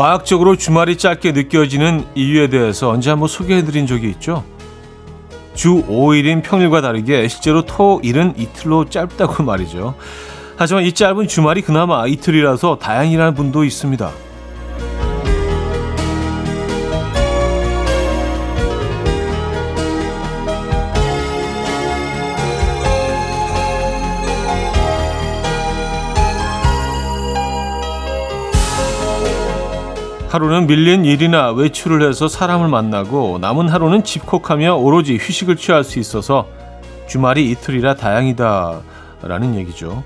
과학적으로 주말이 짧게 느껴지는 이유에 대해서 언제 한번 소개해드린 적이 있죠. 주 5일인 평일과 다르게 실제로 토 일은 이틀로 짧다고 말이죠. 하지만 이 짧은 주말이 그나마 이틀이라서 다행이라는 분도 있습니다. 하루는 밀린 일이나 외출을 해서 사람을 만나고 남은 하루는 집콕하며 오로지 휴식을 취할 수 있어서 주말이 이틀이라 다행이다라는 얘기죠.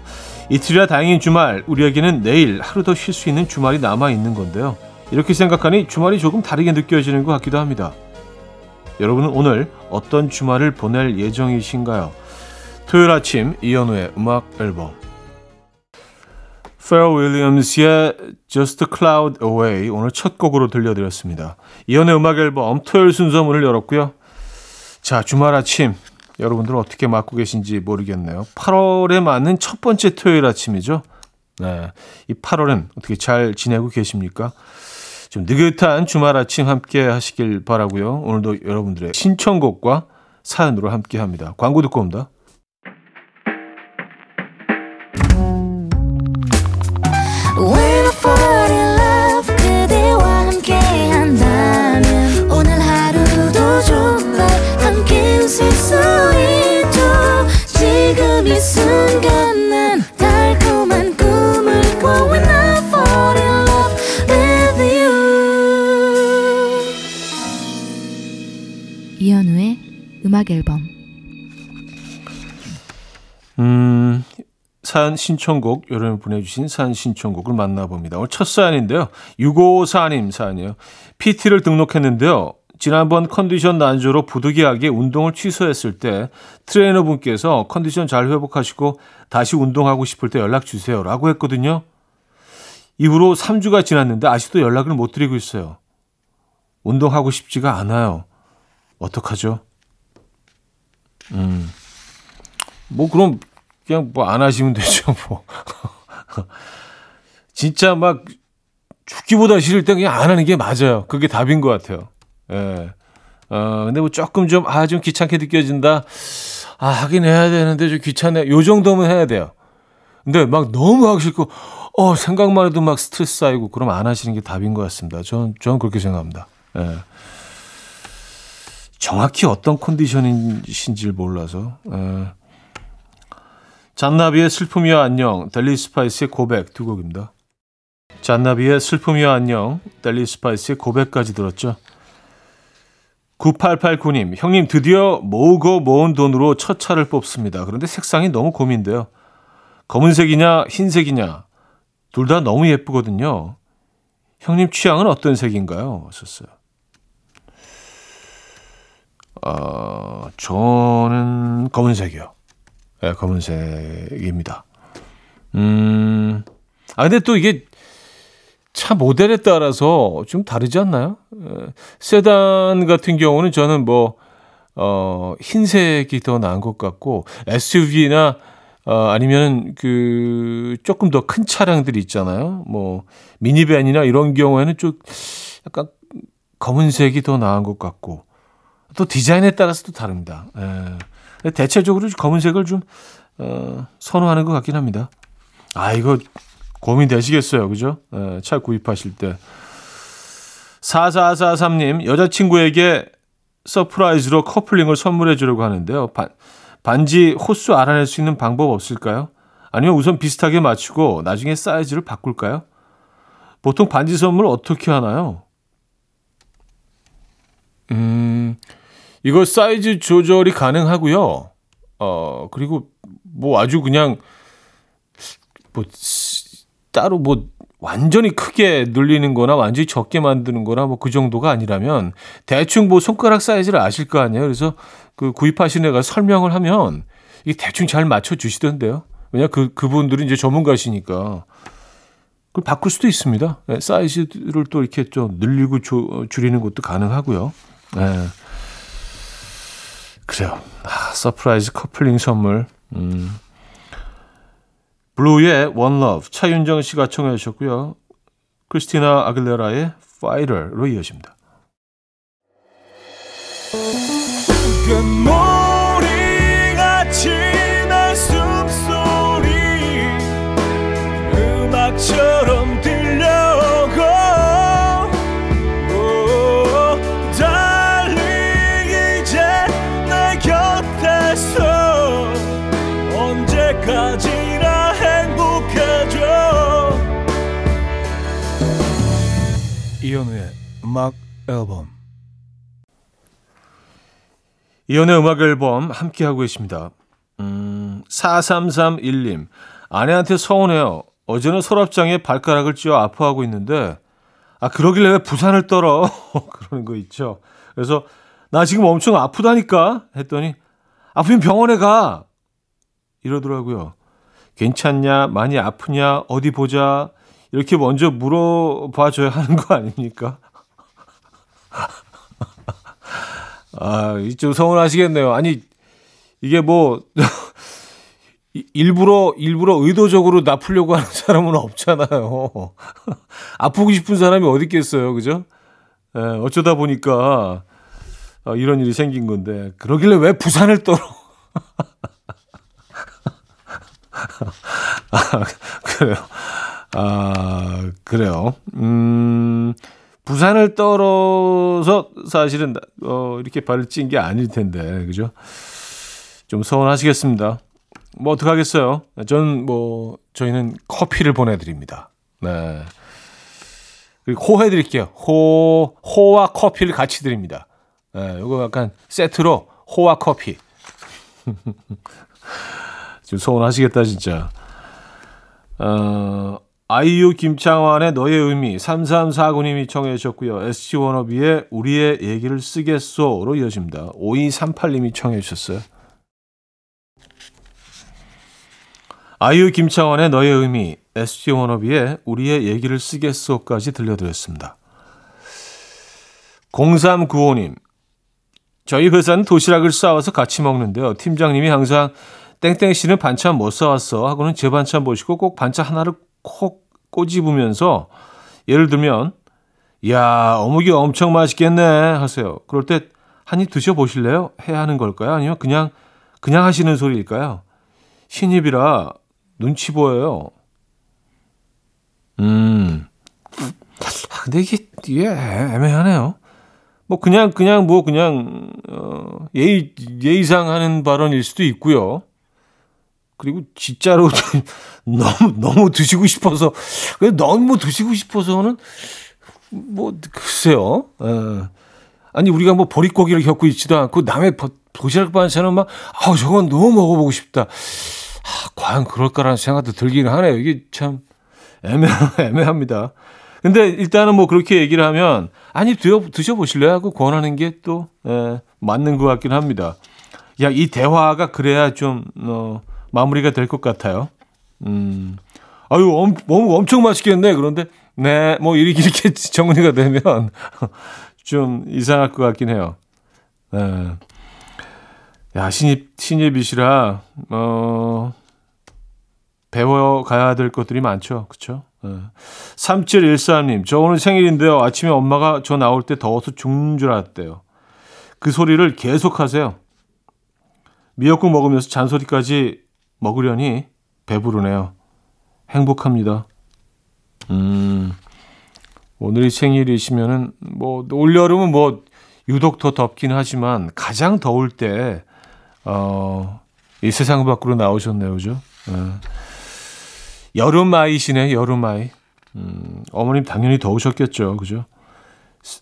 이틀이라 다행인 주말, 우리에게는 내일 하루 더 쉴 수 있는 주말이 남아 있는 건데요. 이렇게 생각하니 주말이 조금 다르게 느껴지는 것 같기도 합니다. 여러분은 오늘 어떤 주말을 보낼 예정이신가요? 토요일 아침 이현우의 음악 앨범 페어 윌리엄스의 Just a Cloud Away 오늘 첫 곡으로 들려드렸습니다. 이연의 음악 앨범 토요일 순서 문을 열었고요. 자, 주말 아침 여러분들 어떻게 맞고 계신지 모르겠네요. 8월에 맞는 첫 번째 토요일 아침이죠. 네, 이 8월은 어떻게 잘 지내고 계십니까? 좀 느긋한 주말 아침 함께 하시길 바라고요. 오늘도 여러분들의 신청곡과 사연으로 함께 합니다. 광고 듣고 옵니다. 음악 앨범 음, 사연 신청곡 여러분 보내주신 사연 신청곡을 만나봅니다. 오늘 첫 사연인데요. 654님 사연이에요. PT를 등록했는데요. 지난번 컨디션 난조로 부득이하게 운동을 취소했을 때 트레이너 분께서 컨디션 잘 회복하시고 다시 운동하고 싶을 때 연락 주세요 라고 했거든요. 이후로 3주가 지났는데 아직도 연락을 못 드리고 있어요. 운동하고 싶지가 않아요. 어떡하죠? 음. 뭐 그럼 그냥 뭐 안 하시면 되죠, 뭐. 진짜 막 죽기보다 싫을 때 그냥 안 하는 게 맞아요. 그게 답인 것 같아요. 예. 어, 근데 뭐 조금 좀, 아, 좀 귀찮게 느껴진다. 아, 하긴 해야 되는데 좀 귀찮네. 요 정도면 해야 돼요. 근데 막 너무 하기 싫고, 어, 생각만 해도 막 스트레스 쌓이고, 그럼 안 하시는 게 답인 것 같습니다. 전, 저는 그렇게 생각합니다. 예. 정확히 어떤 컨디션이신지 몰라서. 에. 잔나비의 슬픔이와 안녕, 델리 스파이스의 고백 두 곡입니다. 잔나비의 슬픔이와 안녕, 델리 스파이스의 고백까지 들었죠. 9889님, 형님 드디어 모으고 모은 돈으로 첫 차를 뽑습니다. 그런데 색상이 너무 고민돼요. 검은색이냐, 흰색이냐, 둘 다 너무 예쁘거든요. 형님 취향은 어떤 색인가요? 하셨어요. 어, 저는 검은색이요. 네, 검은색입니다. 음, 아, 근데 또 이게 차 모델에 따라서 좀 다르지 않나요? 세단 같은 경우는 저는 뭐, 어, 흰색이 더 나은 것 같고, SUV나, 어, 아니면 그, 조금 더 큰 차량들이 있잖아요. 뭐, 미니밴이나 이런 경우에는 좀 약간 검은색이 더 나은 것 같고, 또 디자인에 따라서도 다릅니다. 예. 대체적으로 검은색을 좀 어, 선호하는 것 같긴 합니다. 아 이거 고민되시겠어요, 그죠? 예, 차 구입하실 때. 4443님 여자친구에게 surprise로 커플링을 선물해 주려고 하는데요. 반, 반지 호수 알아낼 수 있는 방법 없을까요? 아니면 우선 비슷하게 맞추고 나중에 사이즈를 바꿀까요? 보통 반지 선물 어떻게 하나요? 음, 이거 사이즈 조절이 가능하고요. 어, 그리고 뭐 아주 그냥 뭐 따로 뭐 완전히 크게 늘리는 거나 완전히 적게 만드는 거나 뭐 그 정도가 아니라면 대충 뭐 손가락 사이즈를 아실 거 아니에요. 그래서 그 구입하신 데가 설명을 하면 이게 대충 잘 맞춰 주시던데요. 왜냐 그 그분들이 이제 전문가시니까 그걸 바꿀 수도 있습니다. 네, 사이즈를 또 이렇게 좀 늘리고 조, 줄이는 것도 가능하고요. 네. 그래요. 아, surprise 커플링 선물. 음. 블루의 One Love 차윤정 씨가 청해 주셨고요. 크리스티나 아길레라의 Fighter로 이어집니다. 음악처럼 음악 앨범 이연의 음악 앨범 함께하고 계십니다. 음, 4331님. 아내한테 서운해요. 어제는 서랍장에 발가락을 찧어 아파하고 있는데, 아, 그러길래 왜 부산을 떨어? 그러는 거 있죠. 그래서, 나 지금 엄청 아프다니까? 했더니, 아프면 병원에 가! 이러더라고요. 괜찮냐? 많이 아프냐? 어디 보자? 이렇게 먼저 물어봐줘야 하는 거 아닙니까? 아, 좀 서운하시겠네요. 아니, 이게 뭐, 일부러, 일부러 의도적으로 나쁘려고 하는 사람은 없잖아요. 아프고 싶은 사람이 어디 있겠어요. 그죠? 예, 어쩌다 보니까 어, 이런 일이 생긴 건데, 그러길래 왜 부산을 떨어? 아, 그래요. 아, 그래요. 음, 부산을 떨어서 사실은 어, 이렇게 발을 찐 게 아닐 텐데 그죠? 좀 서운하시겠습니다. 뭐 어떡하겠어요. 저는 뭐 저희는 커피를 보내드립니다. 네. 그리고 호 해드릴게요. 호 호와 커피를 같이 드립니다. 네, 이거 약간 세트로 호와 커피. 좀 서운하시겠다 진짜. 어, 아이유 김창완의 너의 의미 3349님이 청해 주셨고요. SG 워너비의 우리의 얘기를 쓰겠소로 이어집니다. 5238님이 청해 주셨어요. 아이유 김창완의 너의 의미 SG 워너비의 우리의 얘기를 쓰겠소까지 들려드렸습니다. 0395님 저희 회사는 도시락을 싸와서 같이 먹는데요. 팀장님이 항상 땡땡 씨는 반찬 못 싸왔어 하고는 제 반찬 보시고 꼭 반찬 하나를 콕 꼬집으면서 예를 들면 야 어묵이 엄청 맛있겠네 하세요. 그럴 때 한 입 드셔보실래요? 해야 하는 걸까요? 아니면 그냥 그냥 하시는 소리일까요? 신입이라 눈치 보여요. 음. 아, 근데 이게, 이게 애매하네요. 뭐 그냥 그냥 뭐 그냥 어 예의 예의상 하는 발언일 수도 있고요. 그리고 진짜로 너무 너무 드시고 싶어서 너무 드시고 싶어서는 뭐 글쎄요. 에. 예. 아니 우리가 뭐 보릿고기를 겪고 있지도 않고 남의 도시락 반찬은 막 아, 저건 너무 먹어보고 싶다. 아, 과연 그럴까라는 생각도 들기는 하네요. 이게 참 애매 애매합니다. 근데 일단은 뭐 그렇게 얘기를 하면 아니 드셔 보실래요 하고 권하는 게또 예, 맞는 것 같긴 합니다. 야 이 대화가 그래야 좀 어. 마무리가 될 것 같아요. 음, 아유, 엄, 뭐, 엄청 맛있겠네. 그런데, 네, 뭐, 이렇게, 이렇게 정리가 되면 좀 이상할 것 같긴 해요. 네. 야, 신입, 신입이시라, 어, 배워가야 될 것들이 많죠. 그쵸? 네. 3714님, 저 오늘 생일인데요. 아침에 엄마가 저 나올 때 더워서 죽는 줄 알았대요. 그 소리를 계속 하세요. 미역국 먹으면서 잔소리까지 먹으려니 배부르네요. 행복합니다. 음, 오늘이 생일이시면은, 뭐, 올여름은 뭐, 유독 더 덥긴 하지만, 가장 더울 때, 어, 이 세상 밖으로 나오셨네요. 그죠? 네. 여름 아이시네, 여름 아이. 음, 어머님 당연히 더우셨겠죠. 그죠?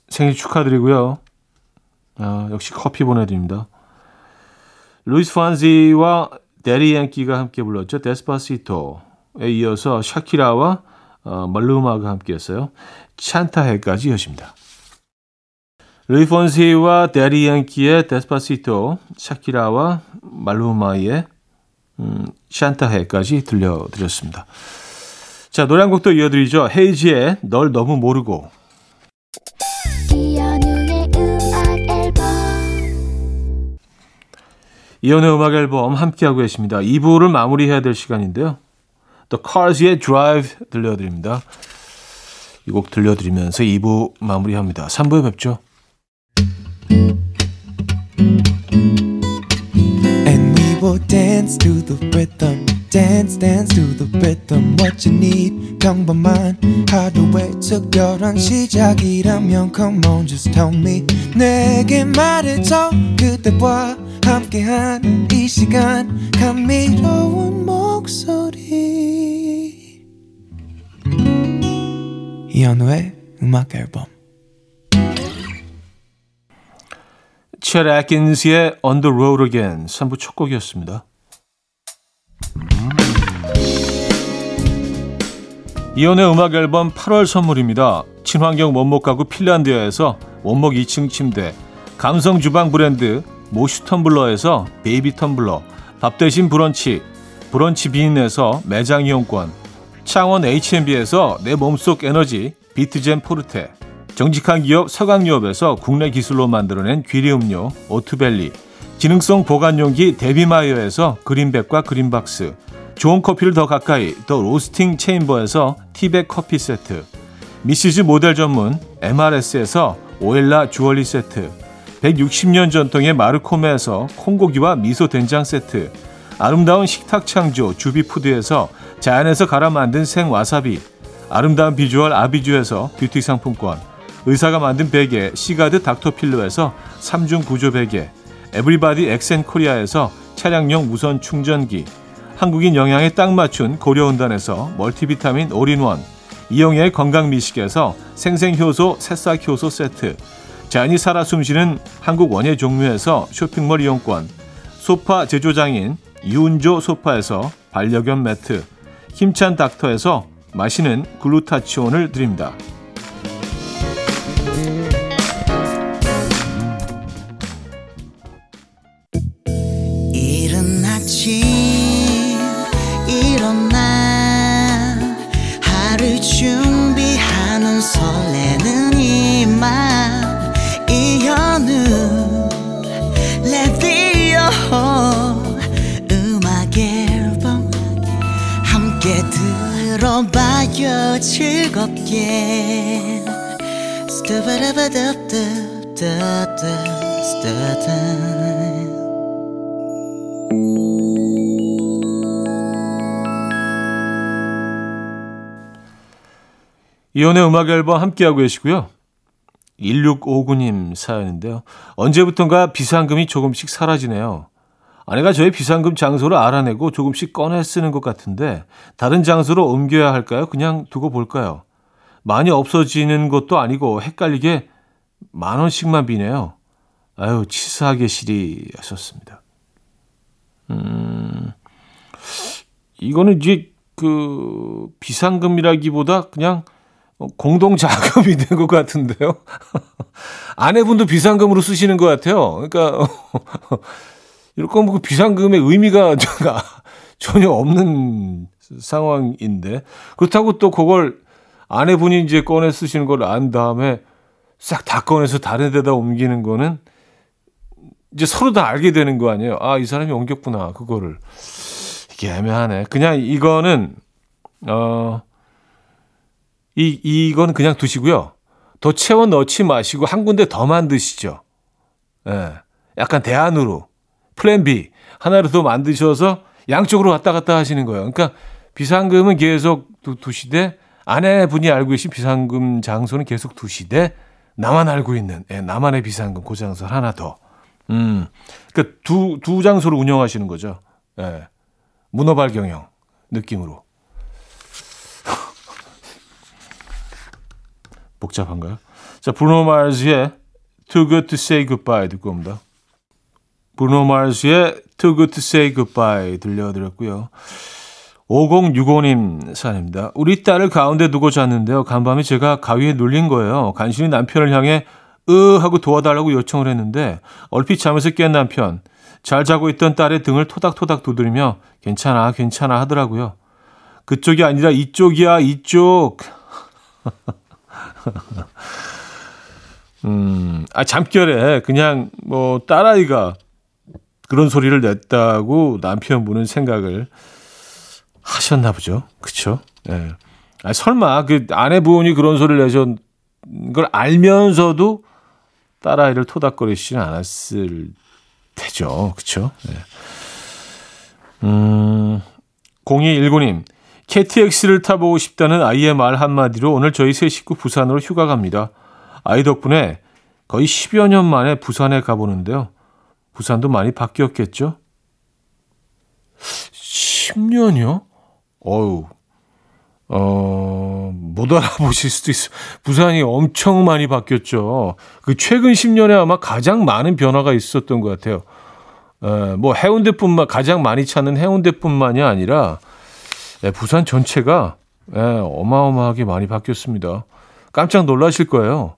생일 축하드리고요. 아, 역시 커피 보내드립니다. 루이스 판지와 데리 앤키가 함께 불렀죠. 데스파시토에 이어서 샤키라와 어, 말루마가 함께했어요. 찬타해까지 이어집니다. 루이 폰시와 데리 앤키의 데스파시토, 샤키라와 말루마의 음, 샨타해까지 들려드렸습니다. 자, 노래 한 곡도 이어드리죠. 헤이지의 널 너무 모르고 이연의 음악 앨범 함께하고 계십니다. 2부를 마무리해야 될 시간인데요. The Cars의 Drive 들려드립니다. 이 곡 들려드리면서 2부 마무리합니다. 3부에 뵙죠. Dance to the rhythm. Dance, dance to the rhythm. What you need, 평범한 하루의 특별한 시작이라면 Come on, just tell me. 내게 말해줘. 그대와 함께한 이 시간. 감미로운 목소리. 이현우의 음악 앨범. 쳇 앳킨스의 On the Road Again 3부 첫 곡이었습니다. 이현우의 음악 앨범 8월 선물입니다. 친환경 원목 가구 핀란드에서 원목 2층 침대, 감성 주방 브랜드 모슈 텀블러에서 베이비 텀블러, 밥 대신 브런치, 브런치 빈에서 매장 이용권, 창원 H&B에서 내 몸속 에너지 비트젠 포르테, 정직한 기업 서강유업에서 국내 기술로 만들어낸 귀리 음료 오트벨리, 기능성 보관용기 데비마이어에서 그린백과 그린박스, 좋은 커피를 더 가까이 더 로스팅 체인버에서 티백 커피 세트, 미시즈 모델 전문 MRS에서 오엘라 주얼리 세트, 160년 전통의 마르코메에서 콩고기와 미소 된장 세트, 아름다운 식탁 창조 주비푸드에서 자연에서 갈아 만든 생와사비, 아름다운 비주얼 아비주에서 뷰티 상품권, 의사가 만든 베개 시가드 닥터필로에서 3중 구조 베개, 에브리바디 엑센코리아에서 차량용 무선 충전기, 한국인 영양에 딱 맞춘 고려은단에서 멀티비타민 올인원, 이영애의 건강미식에서 생생효소 새싹효소 세트, 자연이 살아 숨쉬는 한국 원예 종묘에서 쇼핑몰 이용권, 소파 제조장인 유운조 소파에서 반려견 매트, 힘찬 닥터에서 마시는 글루타치온을 드립니다. 이혼의 음악 앨범 함께하고 계시고요. 1659님 사연인데요. 언제부턴가 비상금이 조금씩 사라지네요. 아내가 저의 비상금 장소를 알아내고 조금씩 꺼내 쓰는 것 같은데 다른 장소로 옮겨야 할까요? 그냥 두고 볼까요? 많이 없어지는 것도 아니고 헷갈리게 만 원씩만 비네요. 아유 치사하게 시리 하셨습니다. 음 이거는 이제 그 비상금이라기보다 그냥 공동 자금이 된 것 같은데요. 아내분도 비상금으로 쓰시는 것 같아요. 그러니까 이럴 거면 그 비상금의 의미가 전혀 없는 상황인데 그렇다고 또 그걸 아내분이 이제 꺼내 쓰시는 걸 안 다음에 싹 다 꺼내서 다른 데다 옮기는 거는 이제 서로 다 알게 되는 거 아니에요. 아, 이 사람이 옮겼구나. 그거를. 이게 애매하네. 그냥 이거는 어 이, 이건 그냥 두시고요. 더 채워 넣지 마시고 한 군데 더 만드시죠. 예. 약간 대안으로. 플랜 B. 하나를 더 만드셔서 양쪽으로 왔다 갔다 하시는 거예요. 그러니까 비상금은 계속 두, 두시되 아내분이 알고 계신 비상금 장소는 계속 두시되 나만 알고 있는 예, 나만의 비상금 그 장소 하나 더. 음. 그러니까 두, 두 장소를 운영하시는 거죠. 예. 문어발 경영 느낌으로. 복잡한가요? 자, 브루노 마르스의 Too Good to Say Goodbye 듣고 옵니다. 브루노 마르스의 Too Good to Say Goodbye 들려드렸고요. 5065님 사연입니다. 우리 딸을 가운데 두고 잤는데요. 간밤에 제가 가위에 눌린 거예요. 간신히 남편을 향해 으 하고 도와달라고 요청을 했는데 얼핏 잠에서 깬 남편 잘 자고 있던 딸의 등을 토닥토닥 두드리며 괜찮아 괜찮아 하더라고요. 그쪽이 아니라 이쪽이야 이쪽. 음, 아, 잠결에 그냥 뭐 딸아이가 그런 소리를 냈다고 남편분은 생각을 하셨나 보죠. 그쵸? 예. 아, 설마 그 아내분이 그런 소리를 내셨 걸 알면서도 딸아이를 토닥거리시지는 않았을 테죠. 그쵸? 네. 음, 0219님, KTX를 타보고 싶다는 아이의 말 한마디로 오늘 저희 세 식구 부산으로 휴가 갑니다. 아이 덕분에 거의 10여 년 만에 부산에 가보는데요. 부산도 많이 바뀌었겠죠? 10년이요? 어우, 어, 못 알아보실 수도 있어요. 부산이 엄청 많이 바뀌었죠. 그 최근 10년에 아마 가장 많은 변화가 있었던 것 같아요. 에, 뭐 해운대뿐만, 가장 많이 찾는 해운대뿐만이 아니라 에, 부산 전체가 에, 어마어마하게 많이 바뀌었습니다. 깜짝 놀라실 거예요.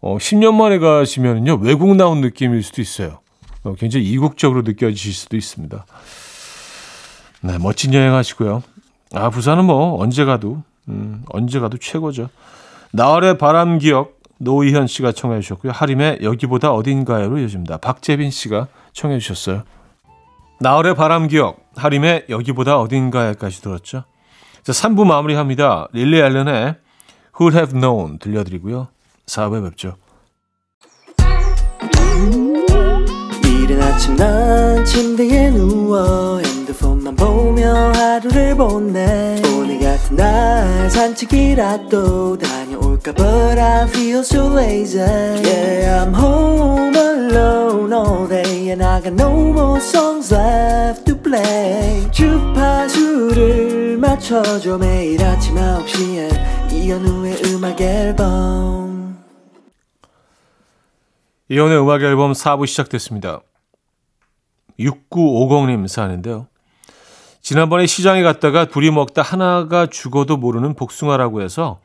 어, 10년 만에 가시면요, 외국 나온 느낌일 수도 있어요. 어, 굉장히 이국적으로 느껴지실 수도 있습니다. 네, 멋진 여행 하시고요. 아, 부산은 뭐 언제 가도 음, 언제 가도 최고죠. 나월의 바람 기억 노희현 씨가 청해 주셨고요. 하림의 여기보다 어딘가요로 이어집니다. 박재빈 씨가 청해 주셨어요. 나월의 바람 기억 하림의 여기보다 어딘가에까지 들었죠. 자, 3부 마무리합니다. 릴리 앨런의 Who'd Have Known 들려드리고요. 4부에 뵙죠. 이른 아침 난 침대에 누워 핸드폰만 보며 하루를 보내 오늘 같은 날 산책이라도 다녀올까 But I feel so lazy Yeah I'm home alone all day And I got no more songs left to play 주파수를 맞춰줘 매일 아침 9시에 이현우의 음악 앨범 이혼의 음악 앨범 4부 시작됐습니다. 6950님 사는데요. 지난번에 시장에 갔다가 둘이 먹다 하나가 죽어도 모르는 복숭아라고 해서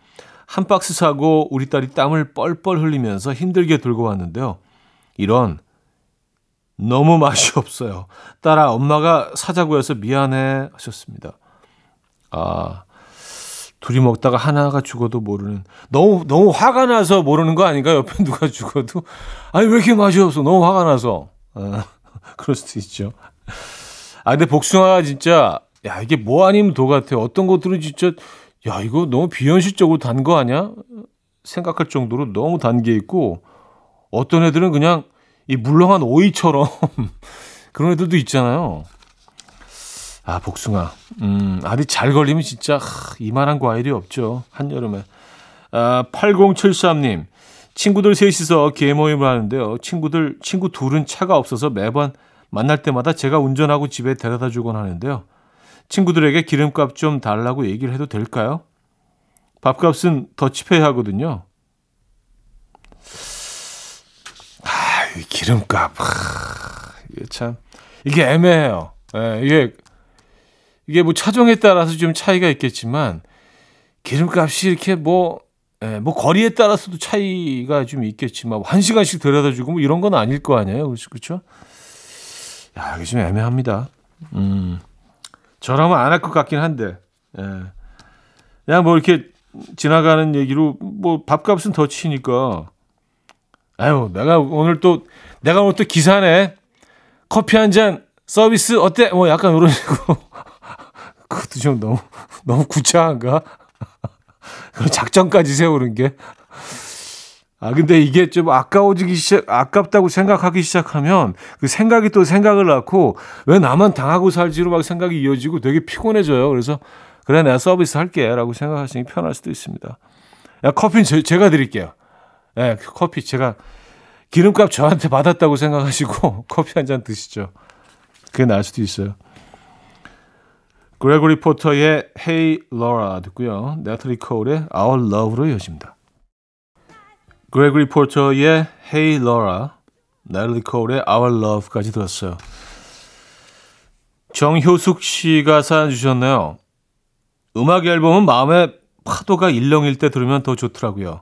한 박스 사고 우리 딸이 땀을 뻘뻘 흘리면서 힘들게 들고 왔는데요. 이런 너무 맛이 없어요. 딸아 엄마가 사자고 해서 미안해 하셨습니다. 아 둘이 먹다가 하나가 죽어도 모르는 너무 너무 화가 나서 모르는 거 아닌가 옆에 누가 죽어도 아니 왜 이렇게 맛이 없어 너무 화가 나서 아, 그럴 수도 있죠. 아 근데 복숭아가 진짜 야 이게 뭐 아니면 도 같아. 어떤 것들은 진짜 야 이거 너무 비현실적으로 단 거 아니야? 생각할 정도로 너무 단 게 있고 어떤 애들은 그냥 이 물렁한 오이처럼 그런 애들도 있잖아요. 아 복숭아. 음 아주 잘 걸리면 진짜 하, 이만한 과일이 없죠 한여름에. 아 8073님 친구들 셋이서 개모임을 하는데요. 친구들 친구 둘은 차가 없어서 매번 만날 때마다 제가 운전하고 집에 데려다 주곤 하는데요. 친구들에게 기름값 좀 달라고 얘기를 해도 될까요? 밥값은 더치페이 하거든요. 아, 이 기름값. 하, 이게 참 이게 애매해요. 예, 이게 이게 뭐 차종에 따라서 좀 차이가 있겠지만 기름값이 이렇게 뭐 예, 뭐 거리에 따라서도 차이가 좀 있겠지만 한 시간씩 데려다 주고 뭐 이런 건 아닐 거 아니에요. 그렇죠? 야, 이게 좀 애매합니다. 음. 저라면 안 할 것 같긴 한데. 예. 그냥 뭐 이렇게 지나가는 얘기로 뭐 밥값은 더 치니까 아유, 내가 오늘 또 내가 오늘 또 기사네. 커피 한 잔 서비스 어때? 뭐 약간 이런 식으로 그것도 좀 너무 너무 구차한가? 그 작전까지 세우는 게. 아, 근데 이게 좀 아까워지기 시작, 아깝다고 생각하기 시작하면 그 생각이 또 생각을 낳고 왜 나만 당하고 살지로 막 생각이 이어지고 되게 피곤해져요. 그래서 그래, 내가 서비스 할게. 라고 생각하시는 게 편할 수도 있습니다. 야, 커피는 제, 제가 드릴게요. 예, 네, 커피 제가 기름값 저한테 받았다고 생각하시고 커피 한 잔 드시죠. 그게 나을 수도 있어요. 그레고리 포터의 Hey Laura 듣고요. 네틀리 코울의 Our Love로 이어집니다. 그레고리 포터의 Hey Laura, 네틀리 코울의 Our Love까지 들었어요. 정효숙 씨가 사연 주셨네요. 음악 앨범은 마음의 파도가 일렁일 때 들으면 더 좋더라고요.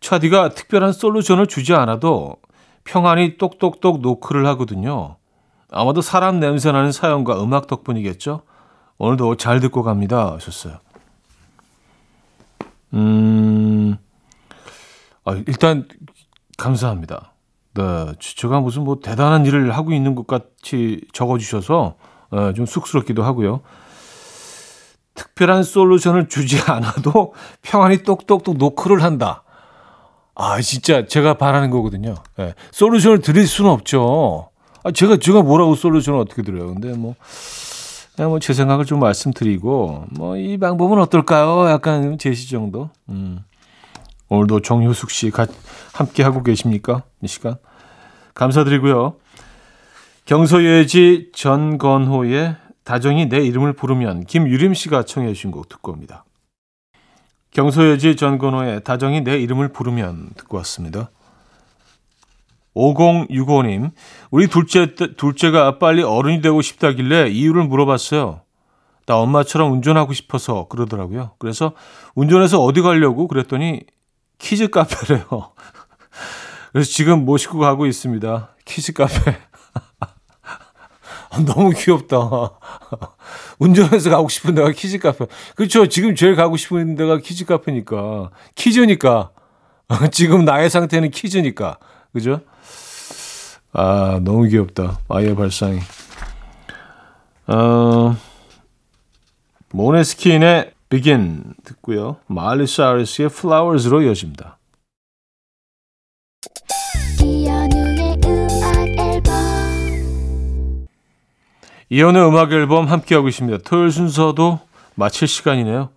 차디가 특별한 솔루션을 주지 않아도 평안히 똑똑똑 노크를 하거든요. 아마도 사람 냄새나는 사연과 음악 덕분이겠죠? 오늘도 잘 듣고 갑니다. 하셨어요. 음, 아, 일단, 감사합니다. 네, 제가 무슨 뭐 대단한 일을 하고 있는 것 같이 적어주셔서 네, 좀 쑥스럽기도 하고요. 특별한 솔루션을 주지 않아도 평안히 똑똑똑 노크를 한다. 아, 진짜 제가 바라는 거거든요. 예. 솔루션을 드릴 수는 없죠. 아, 제가, 제가 뭐라고 솔루션을 어떻게 드려요. 근데 뭐, 그냥 뭐 제 생각을 좀 말씀드리고, 뭐, 이 방법은 어떨까요? 약간 제시 정도. 음. 오늘도 정효숙 씨 가, 함께 하고 계십니까? 이 시간. 감사드리고요. 경서예지 전건호의 다정이 내 이름을 부르면 김유림 씨가 청해 주신 곡 듣고 옵니다. 경서예지 전건호의 다정이 내 이름을 부르면 듣고 왔습니다. 5065님, 우리 둘째, 둘째가 빨리 어른이 되고 싶다길래 이유를 물어봤어요. 나 엄마처럼 운전하고 싶어서 그러더라고요. 그래서 운전해서 어디 가려고 그랬더니 키즈 카페래요. 그래서 지금 모시고 가고 있습니다. 키즈 카페. 너무 귀엽다. 운전해서 가고 싶은 데가 키즈 카페. 그렇죠. 지금 제일 가고 싶은 데가 키즈 카페니까. kids니까. 지금 나의 상태는 kids니까. 그죠? 아, 너무 귀엽다. 아이의 발상이. 어, 모네스킨의 Begin 듣고요. 마리 사리스의 Flowers로 이어집니다. 이현우의 음악 앨범 이연의 음악 앨범 함께하고 있습니다. 토요일 순서도 마칠 시간이네요.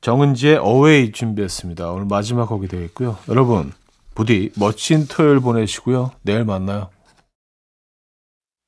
정은지의 Away 준비했습니다. 오늘 마지막 곡이 되겠고요. 여러분, 부디 멋진 토요일 보내시고요. 내일 만나요.